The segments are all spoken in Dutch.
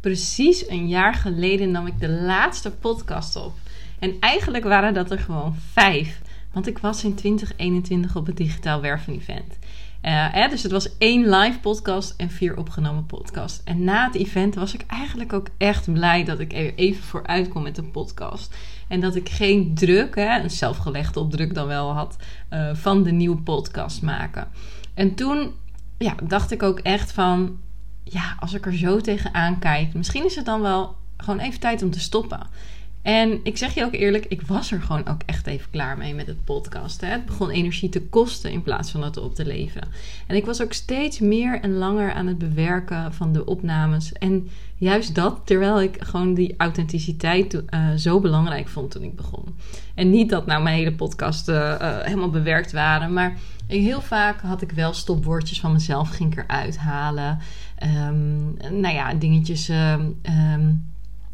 Precies een jaar geleden nam ik de laatste podcast op. En eigenlijk waren dat er gewoon vijf. Want ik was in 2021 op het Digitaal Werven Event. Uh, dus het was één live podcast en vier opgenomen podcasts. En na het event was ik eigenlijk ook echt blij dat ik even vooruit kom met een podcast. En dat ik geen druk, hè, een zelfgelegde opdruk dan wel had, uh, van de nieuwe podcast maken. En toen ja, dacht ik ook echt van, ja, als ik er zo tegenaan kijk, misschien is het dan wel gewoon even tijd om te stoppen. En ik zeg je ook eerlijk, ik was er gewoon ook echt even klaar mee met het podcast. Hè? Het begon energie te kosten in plaats van het op te leveren. En ik was ook steeds meer en langer aan het bewerken van de opnames. En juist dat, terwijl ik gewoon die authenticiteit uh, zo belangrijk vond toen ik begon. En niet dat nou mijn hele podcast uh, helemaal bewerkt waren, maar heel vaak had ik wel stopwoordjes van mezelf, ging ik eruit halen. Um, nou ja, dingetjes. Um,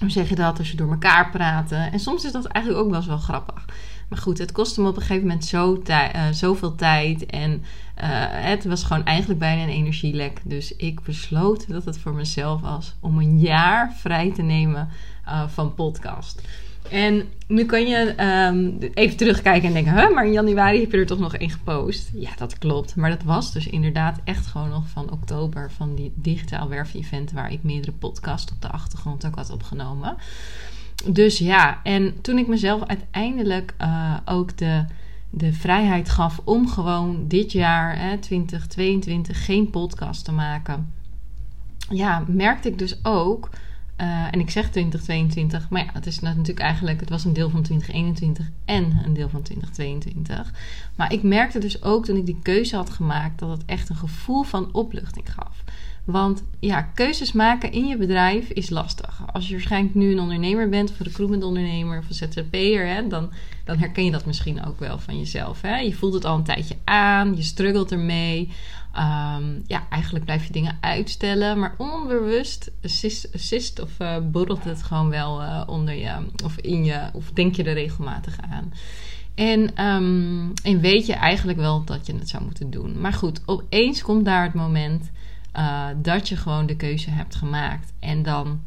hoe zeg je dat, als je door elkaar praten. En soms is dat eigenlijk ook wel eens wel grappig. Maar goed, het kostte me op een gegeven moment zo uh, zoveel tijd. En uh, het was gewoon eigenlijk bijna een energielek. Dus ik besloot dat het voor mezelf was om een jaar vrij te nemen van podcast. En nu kan je um, even terugkijken en denken: huh, maar in januari heb je er toch nog één gepost? Ja, dat klopt. Maar dat was dus inderdaad echt gewoon nog van oktober, van die digitaal werf-event, waar ik meerdere podcasts op de achtergrond ook had opgenomen. Dus ja, en toen ik mezelf uiteindelijk uh, ook de, de vrijheid gaf om gewoon dit jaar, hè, 2022, geen podcast te maken. Ja, merkte ik dus ook uh, en ik zeg 2022, maar ja, het is natuurlijk eigenlijk, het was een deel van 2021 en een deel van 2022. Maar ik merkte dus ook toen ik die keuze had gemaakt dat het echt een gevoel van opluchting gaf. Want ja, keuzes maken in je bedrijf is lastig. Als je waarschijnlijk nu een ondernemer bent, of een recruitment ondernemer of een ZZP'er, hè, dan, dan herken je dat misschien ook wel van jezelf. Hè? Je voelt het al een tijdje aan, je struggelt ermee. Um, ja, eigenlijk blijf je dingen uitstellen, maar onbewust assist, of uh, borrelt het gewoon wel uh, onder je of in je, of denk je er regelmatig aan. En, um, en weet je eigenlijk wel dat je het zou moeten doen. Maar goed, opeens komt daar het moment uh, dat je gewoon de keuze hebt gemaakt. En dan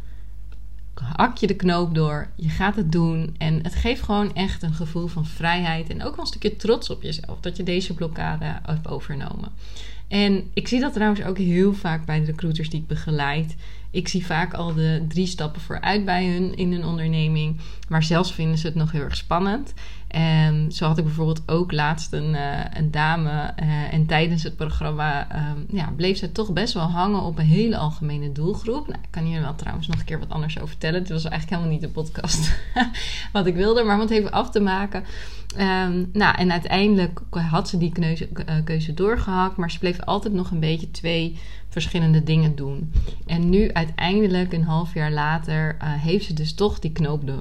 hak je de knoop door, je gaat het doen. En het geeft gewoon echt een gevoel van vrijheid en ook wel een stukje trots op jezelf dat je deze blokkade hebt overnomen. En ik zie dat trouwens ook heel vaak bij de recruiters die ik begeleid. Ik zie vaak al de drie stappen vooruit bij hun in hun onderneming. Maar zelfs vinden ze het nog heel erg spannend. En zo had ik bijvoorbeeld ook laatst een, uh, een dame. Uh, en tijdens het programma uh, ja, bleef zij toch best wel hangen op een hele algemene doelgroep. Nou, ik kan hier wel trouwens nog een keer wat anders over vertellen. Het was eigenlijk helemaal niet de podcast wat ik wilde. Maar om het even af te maken. Um, nou, en uiteindelijk had ze die keuze, keuze doorgehakt. Maar ze bleef altijd nog een beetje twee verschillende dingen doen. En nu uiteindelijk, een half jaar later, heeft ze dus toch die knoop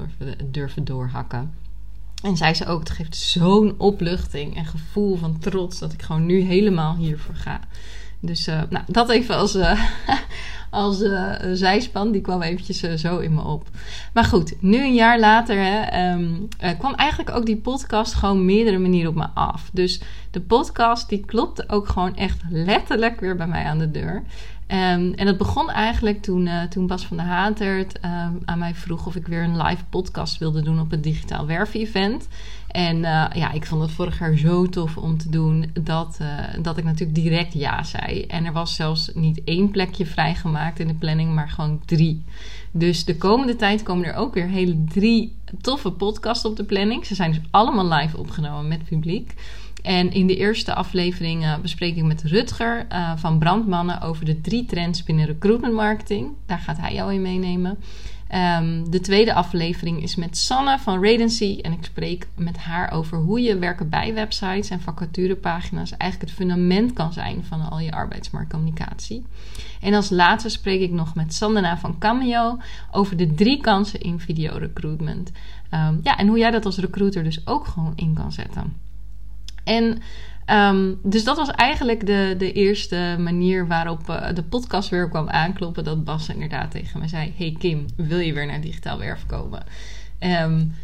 durven, doorhakken. En zei ze ook, het geeft zo'n opluchting en gevoel van trots dat ik gewoon nu helemaal hiervoor ga. Dus uh, nou, dat even als, als uh, zijspan, die kwam eventjes zo in me op. Maar goed, nu een jaar later hè, um, kwam eigenlijk ook die podcast gewoon meerdere manieren op me af. Dus de podcast die klopte ook gewoon echt letterlijk weer bij mij aan de deur. Um, en dat begon eigenlijk toen, uh, toen Bas van der Hatert um, aan mij vroeg of ik weer een live podcast wilde doen op het Digitaal Werven Event. En uh, ja, ik vond het vorig jaar zo tof om te doen dat, uh, dat ik natuurlijk direct ja zei. En er was zelfs niet één plekje vrijgemaakt in de planning, maar gewoon drie. Dus de komende tijd komen er ook weer hele drie toffe podcasts op de planning. Ze zijn dus allemaal live opgenomen met publiek. En in de eerste aflevering uh, bespreek ik met Rutger uh, van Brandmannen over de drie trends binnen recruitment marketing. Daar gaat hij jou in meenemen. Um, de tweede aflevering is met Sanne van Radency. En ik spreek met haar over hoe je werken bij websites en vacaturepagina's eigenlijk het fundament kan zijn van al je arbeidsmarktcommunicatie. En als laatste spreek ik nog met Sandena van Cameo over de drie kansen in video recruitment. Um, ja, en hoe jij dat als recruiter dus ook gewoon in kan zetten. En um, dus dat was eigenlijk de, de eerste manier waarop uh, de podcast weer kwam aankloppen. Dat Bas inderdaad tegen me zei: Hey Kim, wil je weer naar Digitaal Werf komen? Um,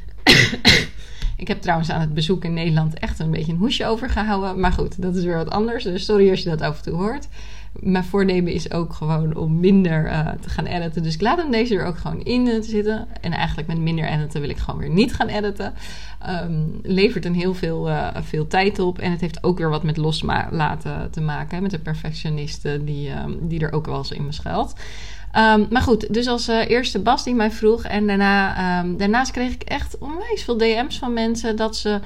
ik heb trouwens aan het bezoek in Nederland echt een beetje een hoesje overgehouden. Maar goed, dat is weer wat anders. Dus sorry als je dat af en toe hoort. Mijn voornemen is ook gewoon om minder uh, te gaan editen. Dus ik laat hem deze er ook gewoon in uh, zitten. En eigenlijk met minder editen wil ik gewoon weer niet gaan editen. Um, levert een heel veel, uh, veel tijd op. En het heeft ook weer wat met loslaten te maken. Met de perfectionisten die, um, die er ook wel eens in me schuilt. Um, maar goed, dus als uh, eerste Bas die mij vroeg. En daarna, um, daarnaast kreeg ik echt onwijs veel DM's van mensen dat ze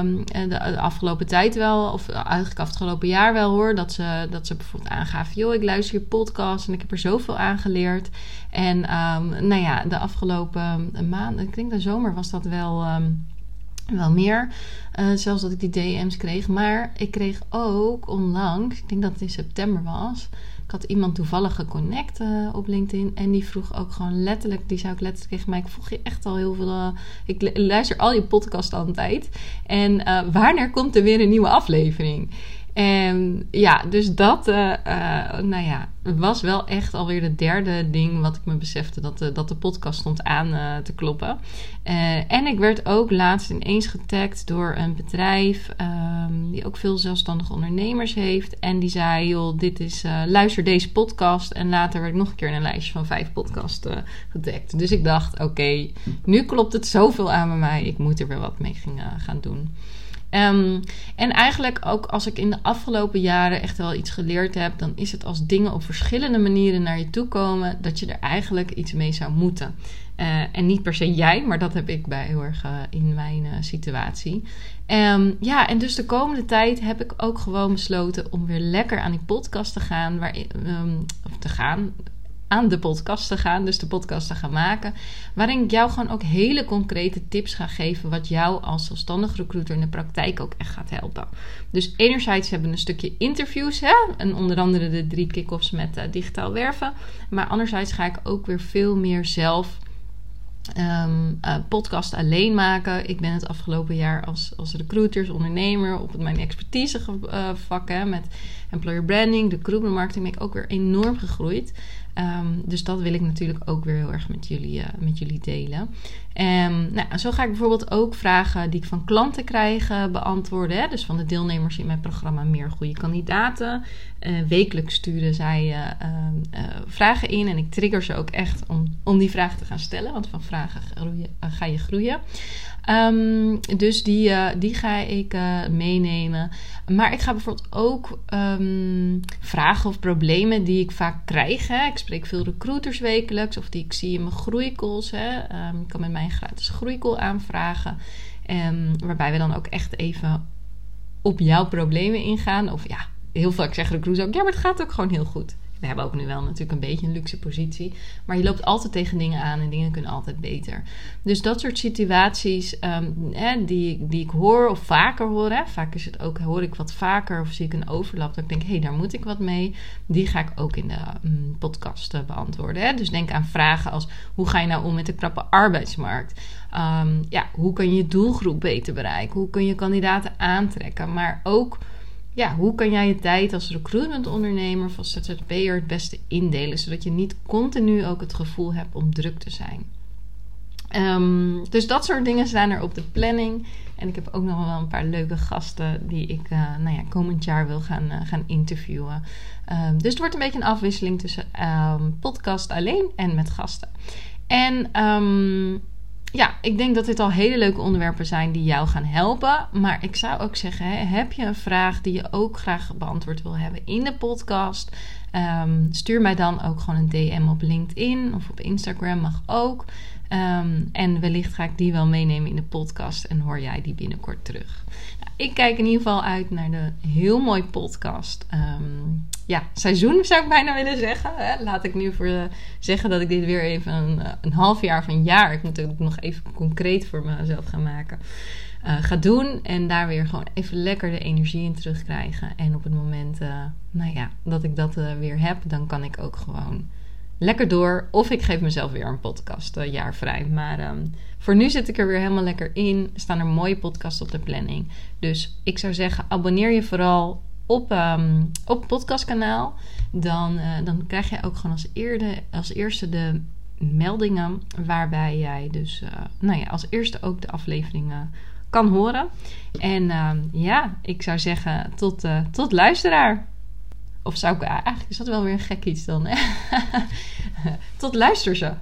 um, de, de, afgelopen tijd wel, of eigenlijk afgelopen jaar wel hoor, dat ze, dat ze bijvoorbeeld aangaven: joh, ik luister je podcast en ik heb er zoveel aan geleerd. En nou ja, de afgelopen maand, ik denk de zomer was dat wel wel meer. Uh, zelfs dat ik die DM's kreeg. Maar ik kreeg ook onlangs, ik denk dat het in september was. Ik had iemand toevallig geconnect uh, op LinkedIn. En die vroeg ook gewoon letterlijk, die zou ik letterlijk tegen mij. Ik volg je echt al heel veel. Uh, ik luister al je podcast al een tijd. En wanneer komt er weer een nieuwe aflevering? En ja, dus dat, uh, uh, nou ja, was wel echt alweer de derde ding wat ik me besefte dat de, dat de podcast stond aan uh, te kloppen. en ik werd ook laatst ineens getagd door een bedrijf um, die ook veel zelfstandige ondernemers heeft. En die zei, joh, dit is, luister deze podcast. En later werd ik nog een keer in een lijstje van vijf podcasts getagd. Dus ik dacht, oké, nu klopt het zoveel aan bij mij. Ik moet er weer wat mee gaan doen. Um, en eigenlijk ook als ik in de afgelopen jaren echt wel iets geleerd heb, dan is het als dingen op verschillende manieren naar je toe komen, dat je er eigenlijk iets mee zou moeten. Uh, en niet per se jij, maar dat heb ik bij heel erg uh, in mijn uh, situatie. Um, ja, en dus de komende tijd heb ik ook gewoon besloten om weer lekker aan die podcast te gaan. Waar, um, of te gaan, aan de podcast te gaan, dus de podcast te gaan maken, waarin ik jou gewoon ook hele concrete tips ga geven wat jou als zelfstandig recruiter in de praktijk ook echt gaat helpen. Dus enerzijds hebben we een stukje interviews, hè, en onder andere de drie kick-offs met uh, digitaal werven, maar anderzijds ga ik ook weer veel meer zelf Um, podcast alleen maken. Ik ben het afgelopen jaar als, als recruiter, ondernemer op mijn expertisevak uh, met employer branding, de recruitment marketing, ben ook weer enorm gegroeid. Um, dus dat wil ik natuurlijk ook weer heel erg met jullie, uh, met jullie delen. Um, nou, zo ga ik bijvoorbeeld ook vragen die ik van klanten krijg uh, beantwoorden. Hè? Dus van de deelnemers in mijn programma Meer Goede Kandidaten. Uh, wekelijks sturen zij ehm, vragen in en ik trigger ze ook echt om, om die vragen te gaan stellen. Want van vragen groeien, ga je groeien. Dus die, die ga ik meenemen. Maar ik ga bijvoorbeeld ook um, vragen of problemen die ik vaak krijg. Hè. Ik spreek veel recruiters wekelijks of die ik zie in mijn groeicalls. Hè. Je kan met mij een gratis groeicall aanvragen. En waarbij we dan ook echt even op jouw problemen ingaan. Of ja, heel vaak zeggen recruiters ook... ja, maar het gaat ook gewoon heel goed we hebben ook nu wel natuurlijk een beetje een luxe positie. Maar je loopt altijd tegen dingen aan en dingen kunnen altijd beter. Dus dat soort situaties um, hè, die, die ik hoor of vaker hoor. Hè, vaak is het ook, hoor ik wat vaker of zie ik een overlap. Dat ik denk, hé, hey, daar moet ik wat mee. Die ga ik ook in de um, podcast uh, beantwoorden. Hè. Dus denk aan vragen als, hoe ga je nou om met de krappe arbeidsmarkt? Um, ja, hoe je je doelgroep beter bereiken? Hoe kun je kandidaten aantrekken? Maar ook ja, hoe kan jij je tijd als recruitmentondernemer of als ZZP'er het beste indelen, zodat je niet continu ook het gevoel hebt om druk te zijn. Um, dus dat soort dingen staan er op de planning. En ik heb ook nog wel een paar leuke gasten die ik uh, nou ja, komend jaar wil gaan, uh, gaan interviewen. Um, dus het wordt een beetje een afwisseling tussen um, podcast alleen en met gasten. En ja, ik denk dat dit al hele leuke onderwerpen zijn die jou gaan helpen. Maar ik zou ook zeggen, heb je een vraag die je ook graag beantwoord wil hebben in de podcast? Um, stuur mij dan ook gewoon een DM op LinkedIn of op Instagram mag ook. Um, en wellicht ga ik die wel meenemen in de podcast en hoor jij die binnenkort terug. Nou, ik kijk in ieder geval uit naar de heel mooi podcast. Um, ja, seizoen zou ik bijna willen zeggen. Hè? Laat ik nu voor uh, zeggen dat ik dit weer even een, uh, een half jaar van jaar, ik moet het nog even concreet voor mezelf gaan maken, uh, ga doen. En daar weer gewoon even lekker de energie in terugkrijgen. En op het moment, nou ja, dat ik dat weer heb, dan kan ik ook gewoon lekker door. Of ik geef mezelf weer een podcast uh, jaar vrij. Maar um, voor nu zit ik er weer helemaal lekker in. Staan er mooie podcasts op de planning. Dus ik zou zeggen, abonneer je vooral op, um, op het podcastkanaal. Dan, uh, dan krijg je ook gewoon als, eerde, als eerste de meldingen. Waarbij jij dus uh, nou ja, als eerste ook de afleveringen kan horen. En uh, ja, ik zou zeggen tot, tot luisteraar. Of zou ik... Eigenlijk is dat wel weer een gek iets dan, hè? Tot luister ze.